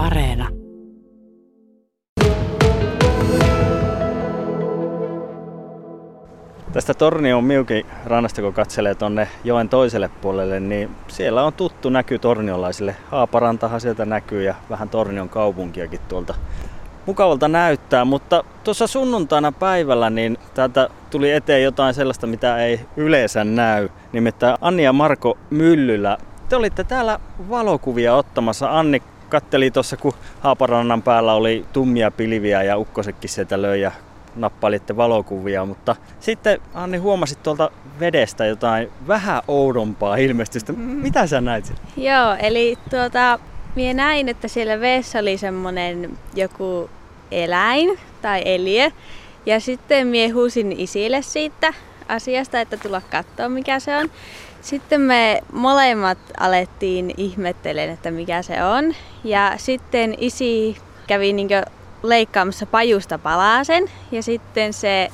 Areena. Tästä Tornion Miukin rannasta, kun katselee tonne joen toiselle puolelle, niin siellä on tuttu näky torniolaisille. Haaparantahan sieltä näkyy ja vähän Tornion kaupunkiakin tuolta mukavalta näyttää, mutta tuossa sunnuntaina päivällä niin täältä tuli eteen jotain sellaista, mitä ei yleensä näy. Nimittäin Anni ja Marko Myllylä. Te olitte täällä valokuvia ottamassa. Anni katteli tuossa, kun Haaparannan päällä oli tummia pilviä ja ukkosekin sieltä löi ja nappailitte valokuvia, mutta sitten Anni huomasit tuolta vedestä jotain vähän oudompaa ilmestystä. Mitä sä näit siellä? Joo, eli tuota, Mie näin, että siellä veessä oli semmonen joku eläin tai eliö. Ja sitten mie huusin isille siitä asiasta, että tulla katsoa mikä se on. Sitten me molemmat alettiin ihmettelen, että mikä se on. Ja sitten isi kävi niinkö leikkaamassa pajusta palasen. Ja sitten se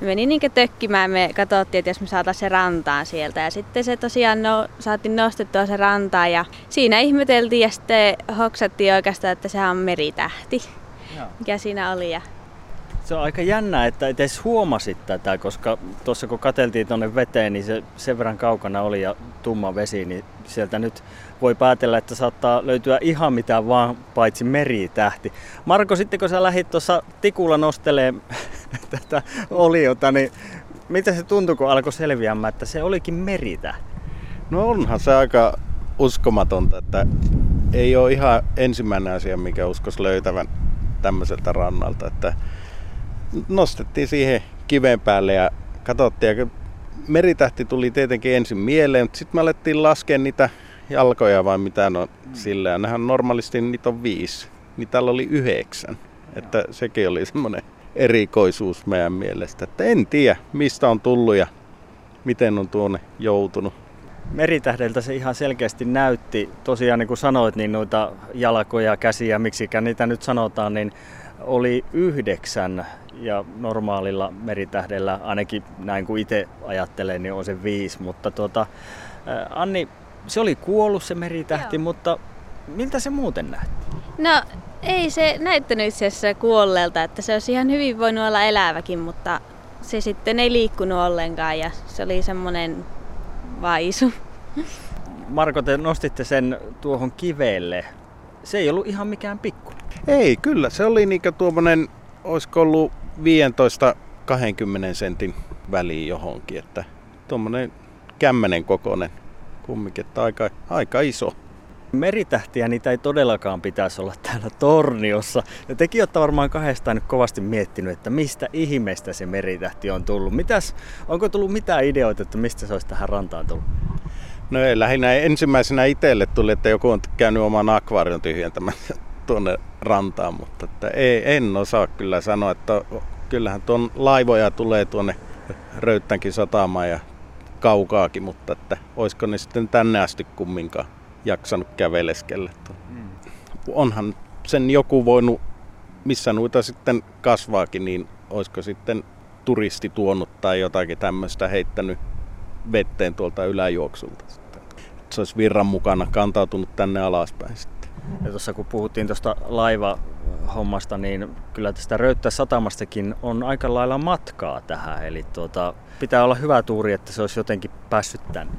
meni niin tökkimään, me katsottiin, että jos me saataisiin se rantaan sieltä. Ja sitten se tosiaan no, saatiin nostettua se rantaan ja siinä ihmeteltiin ja sitten hoksattiin oikeastaan, että sehän on meritähti. Mikä siinä oli. Ja... Se on aika jännä, että et edes huomasit tätä, koska tuossa kun kateltiin tuonne veteen, niin se sen verran kaukana oli ja tumma vesi, niin sieltä nyt voi päätellä, että saattaa löytyä ihan mitä vaan paitsi meritähti. Marko, sitten kun sä lähdit tuossa tikulla nostelee tätä oliota, niin mitä se tuntui, kun alkoi selviämään, että se olikin meritähti? No onhan se aika uskomatonta, että ei ole ihan ensimmäinen asia, mikä uskos löytävän tämmöiseltä rannalta. Että nostettiin siihen kiven päälle ja katsottiin. Ja meritähti tuli tietenkin ensin mieleen, mutta sitten me alettiin laskea niitä jalkoja vai mitä no mm. sillä. Ja nehän normaalisti niitä on viisi. Niin täällä oli yhdeksän. Että sekin oli semmoinen erikoisuus meidän mielestä. Että en tiedä, mistä on tullut ja miten on tuonne joutunut. Meritähdeltä se ihan selkeästi näytti. Tosiaan niin kuin sanoit, niin noita jalkoja, käsiä, miksikään niitä nyt sanotaan, niin oli yhdeksän ja normaalilla meritähdellä, ainakin näin kuin itse ajattelen, niin on se viisi. Mutta tuota, Anni, se oli kuollut se meritähti, Joo. mutta miltä se muuten näytti? No ei se näyttänyt itse asiassa kuolleelta, että se olisi ihan hyvin voinut olla eläväkin, mutta se sitten ei liikkunut ollenkaan ja se oli semmoinen vaisu. Marko, te nostitte sen tuohon kiveelle. Se ei ollut ihan mikään pikku. Ei, kyllä. Se oli niinku tuommoinen, olisiko ollut 15-20 sentin väliin johonkin, että tuommoinen kämmenen kokoinen kumminkin, että aika, aika iso. Meritähtiä niitä ei todellakaan pitäisi olla täällä Torniossa. Ja tekin olette varmaan kahdestaan nyt kovasti miettinyt, että mistä ihmeestä se meritähti on tullut. Mitäs, onko tullut mitään ideoita, että mistä se olisi tähän rantaan tullut? No ei, lähinnä ensimmäisenä itselle tuli, että joku on käynyt oman akvaarion tyhjentämään tuonne rantaan, mutta että ei, en osaa kyllä sanoa, että kyllähän tuon laivoja tulee tuonne Röyttänkin satamaan ja kaukaakin, mutta että olisiko ne sitten tänne asti kumminkaan jaksanut käveleskellä. Mm. Onhan sen joku voinut, missä noita sitten kasvaakin, niin olisiko sitten turisti tuonut tai jotakin tämmöistä heittänyt vetteen tuolta yläjuoksulta. Sitten. Se olisi virran mukana kantautunut tänne alaspäin sitten. Ja tuossa kun puhuttiin tuosta laivahommasta, niin kyllä tästä Röyttä satamastakin on aika lailla matkaa tähän. Eli tuota, pitää olla hyvä tuuri, että se olisi jotenkin päässyt tänne.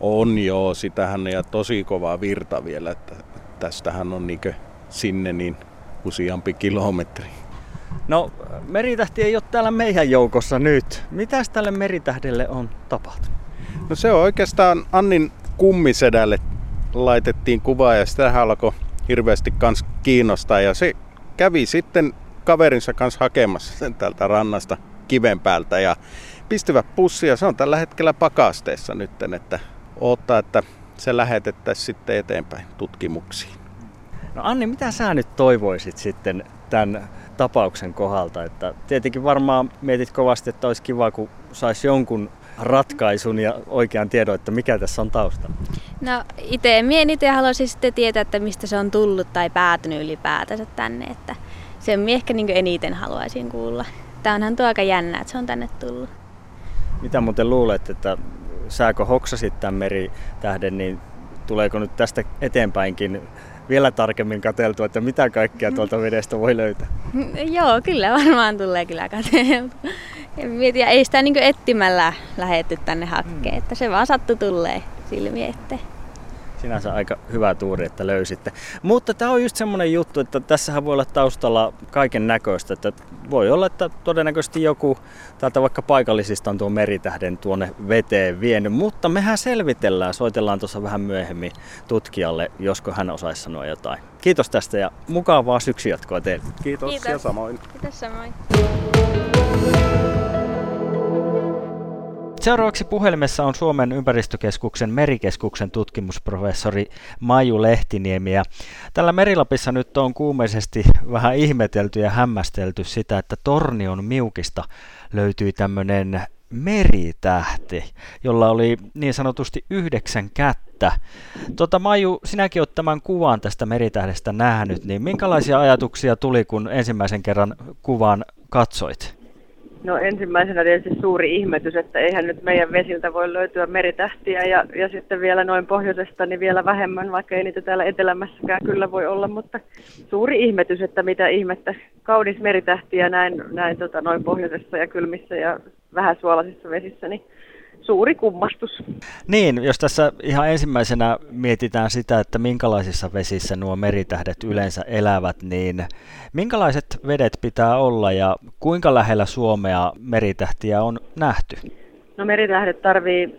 On joo, sitähän ja tosi kova virta vielä, että tästähän on niinkö sinne niin useampi kilometri. No, meritähti ei ole täällä meidän joukossa nyt. Mitäs tälle meritähdelle on tapahtunut? No se on oikeastaan Annin kummisedälle laitettiin kuva ja sitä alkoi hirveästi kans kiinnostaa ja se kävi sitten kaverinsa kanssa hakemassa sen täältä rannasta kiven päältä ja pistivät pussia. Se on tällä hetkellä pakasteessa nyt, että odottaa, että se lähetettäisiin sitten eteenpäin tutkimuksiin. No Anni, mitä sä nyt toivoisit sitten tämän tapauksen kohdalta? Että tietenkin varmaan mietit kovasti, että olisi kiva, kun saisi jonkun ratkaisun ja oikean tiedon, että mikä tässä on taustalla? No itse mien itse haluaisin sitten tietää, että mistä se on tullut tai päätynyt ylipäätänsä tänne. Että sen ehkä niin eniten haluaisin kuulla. Tämä onhan tuo aika jännä, että se on tänne tullut. Mitä muuten luulet, että sääkö hoksasit tämän meritähden, niin tuleeko nyt tästä eteenpäinkin vielä tarkemmin katseltua, että mitä kaikkea tuolta vedestä voi löytää? Joo, kyllä varmaan tulee kyllä katseltua. Mietin, ei sitä niin etsimällä lähetty tänne hakkeen, mm. että se vaan sattu tulee silmi eteen sinänsä aika hyvä tuuri, että löysitte. Mutta tämä on just semmoinen juttu, että tässähän voi olla taustalla kaiken näköistä. Että voi olla, että todennäköisesti joku täältä vaikka paikallisista on tuon meritähden tuonne veteen vienyt. Mutta mehän selvitellään, soitellaan tuossa vähän myöhemmin tutkijalle, josko hän osaisi sanoa jotain. Kiitos tästä ja mukavaa syksy jatkoa teille. Kiitos, Kiitos. ja samoin. Kiitos samoin. Seuraavaksi puhelimessa on Suomen ympäristökeskuksen merikeskuksen tutkimusprofessori Maju Lehtiniemi. Ja tällä Merilapissa nyt on kuumeisesti vähän ihmetelty ja hämmästelty sitä, että Tornion miukista löytyi tämmöinen meritähti, jolla oli niin sanotusti yhdeksän kättä. Tota, Maju, sinäkin olet tämän kuvan tästä meritähdestä nähnyt, niin minkälaisia ajatuksia tuli, kun ensimmäisen kerran kuvan katsoit? No ensimmäisenä tietysti suuri ihmetys, että eihän nyt meidän vesiltä voi löytyä meritähtiä ja, ja sitten vielä noin pohjoisesta niin vielä vähemmän, vaikka ei niitä täällä etelämässäkään kyllä voi olla, mutta suuri ihmetys, että mitä ihmettä, kaunis meritähtiä näin, näin tota, noin pohjoisessa ja kylmissä ja vähän suolaisissa vesissä, niin suuri kummastus. Niin, jos tässä ihan ensimmäisenä mietitään sitä, että minkälaisissa vesissä nuo meritähdet yleensä elävät, niin minkälaiset vedet pitää olla ja kuinka lähellä Suomea meritähtiä on nähty? No meritähdet tarvii,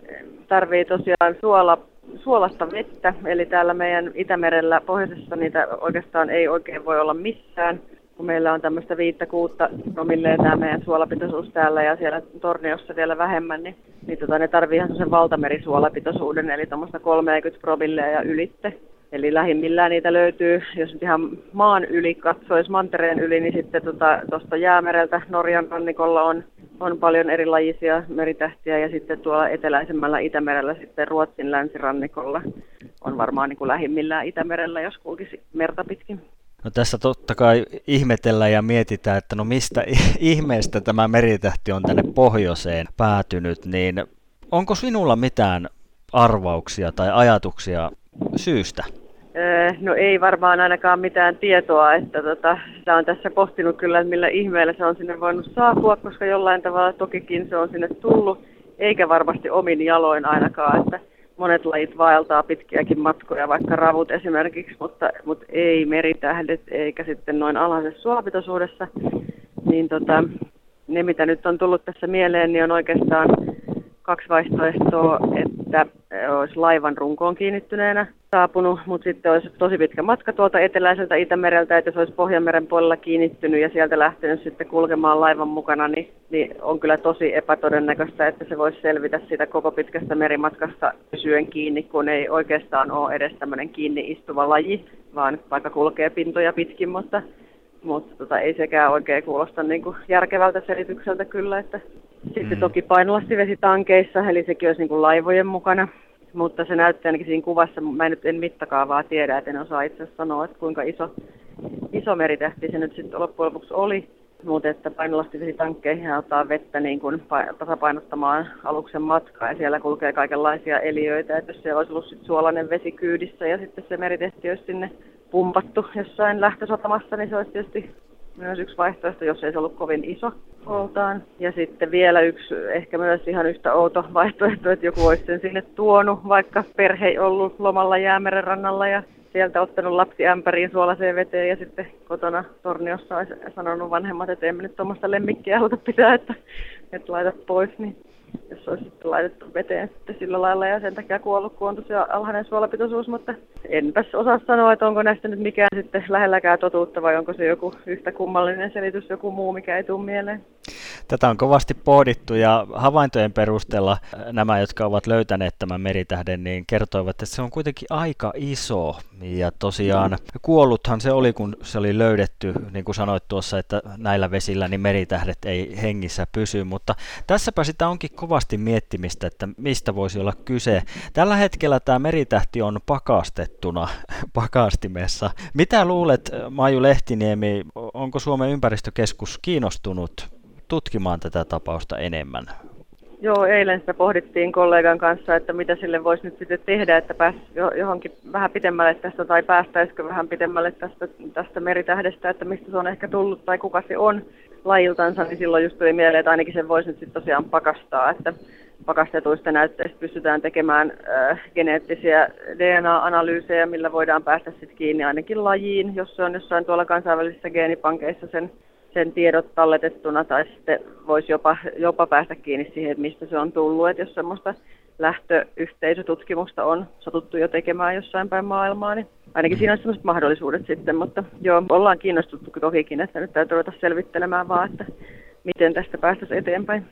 tarvii tosiaan suola, suolasta vettä, eli täällä meidän Itämerellä pohjoisessa niitä oikeastaan ei oikein voi olla missään kun meillä on tämmöistä viittä kuutta promilleen tämä meidän suolapitoisuus täällä ja siellä Torniossa vielä vähemmän, niin, niin tota, ne tarvii ihan sen valtamerisuolapitoisuuden, eli tuommoista 30 promillea ja ylitte. Eli lähimmillään niitä löytyy, jos nyt ihan maan yli katsoisi, mantereen yli, niin sitten tuosta tota, Jäämereltä Norjan rannikolla on, on paljon erilajisia meritähtiä ja sitten tuolla eteläisemmällä Itämerellä sitten Ruotsin länsirannikolla on varmaan niin kuin lähimmillään Itämerellä, jos kulkisi merta pitkin. No tässä totta kai ihmetellään ja mietitään, että no mistä ihmeestä tämä meritähti on tänne pohjoiseen päätynyt, niin onko sinulla mitään arvauksia tai ajatuksia syystä? No ei varmaan ainakaan mitään tietoa, että tota, sitä on tässä pohtinut kyllä, että millä ihmeellä se on sinne voinut saapua, koska jollain tavalla tokikin se on sinne tullut, eikä varmasti omin jaloin ainakaan, että monet lajit vaeltaa pitkiäkin matkoja, vaikka ravut esimerkiksi, mutta, mutta ei meritähdet eikä sitten noin alhaisessa suolapitoisuudessa. Niin tota, ne, mitä nyt on tullut tässä mieleen, niin on oikeastaan kaksi vaihtoehtoa, että olisi laivan runkoon kiinnittyneenä saapunut, mutta sitten olisi tosi pitkä matka tuolta eteläiseltä Itämereltä, että se olisi Pohjanmeren puolella kiinnittynyt ja sieltä lähtenyt sitten kulkemaan laivan mukana, niin, niin on kyllä tosi epätodennäköistä, että se voisi selvitä siitä koko pitkästä merimatkasta pysyen kiinni, kun ei oikeastaan ole edes tämmöinen kiinni istuva laji, vaan vaikka kulkee pintoja pitkin, mutta mutta tota, ei sekään oikein kuulosta niin kuin järkevältä selitykseltä kyllä. Että sitten mm. toki painolastivesitankeissa, eli sekin olisi niin kuin laivojen mukana, mutta se näyttää ainakin siinä kuvassa, mä en nyt en mittakaavaa tiedä, että en osaa itse sanoa, että kuinka iso, iso meritähti se nyt sitten loppujen lopuksi oli. Mutta että painolastivesitankkeihin ottaa vettä niin kuin tasapainottamaan aluksen matkaa ja siellä kulkee kaikenlaisia eliöitä. Että jos siellä olisi ollut sit suolainen vesi kyydissä ja sitten se meritähti olisi sinne pumpattu jossain lähtösatamassa, niin se olisi tietysti myös yksi vaihtoehto, jos ei se ollut kovin iso oltaan. Ja sitten vielä yksi, ehkä myös ihan yhtä outo vaihtoehto, että joku olisi sen sinne tuonut, vaikka perhe ei ollut lomalla jäämeren rannalla ja sieltä ottanut lapsi ämpäriin suolaseen veteen ja sitten kotona Torniossa olisi sanonut vanhemmat, että emme nyt tuommoista lemmikkiä haluta pitää, että, että laita pois. Niin jos olisi sitten laitettu veteen sitten sillä lailla ja sen takia kuollut, kun on tosiaan alhainen suolapitoisuus, mutta enpäs osaa sanoa, että onko näistä nyt mikään sitten lähelläkään totuutta vai onko se joku yhtä kummallinen selitys, joku muu, mikä ei tule mieleen. Tätä on kovasti pohdittu ja havaintojen perusteella nämä, jotka ovat löytäneet tämän meritähden, niin kertoivat, että se on kuitenkin aika iso. Ja tosiaan kuolluthan se oli, kun se oli löydetty, niin kuin sanoit tuossa, että näillä vesillä niin meritähdet ei hengissä pysy. Mutta tässäpä sitä onkin kovasti miettimistä, että mistä voisi olla kyse. Tällä hetkellä tämä meritähti on pakastettuna pakastimessa. Mitä luulet, Maju Lehtiniemi, onko Suomen ympäristökeskus kiinnostunut tutkimaan tätä tapausta enemmän? Joo, eilen sitä pohdittiin kollegan kanssa, että mitä sille voisi nyt sitten tehdä, että pääsi johonkin vähän pitemmälle tästä tai päästäisikö vähän pitemmälle tästä, tästä meritähdestä, että mistä se on ehkä tullut tai kuka se on lajiltansa, niin silloin just tuli mieleen, että ainakin sen voisi nyt sitten tosiaan pakastaa, että pakastetuista näytteistä pystytään tekemään äh, geneettisiä DNA-analyysejä, millä voidaan päästä sitten kiinni ainakin lajiin, jos se on jossain tuolla kansainvälisissä geenipankeissa sen, sen tiedot talletettuna, tai sitten voisi jopa, jopa päästä kiinni siihen, mistä se on tullut, että jos semmoista lähtöyhteisötutkimusta on satuttu jo tekemään jossain päin maailmaa, niin ainakin siinä on sellaiset mahdollisuudet sitten, mutta joo, ollaan kiinnostuttu tokikin, että nyt täytyy ruveta selvittelemään vaan, että miten tästä päästäisiin eteenpäin.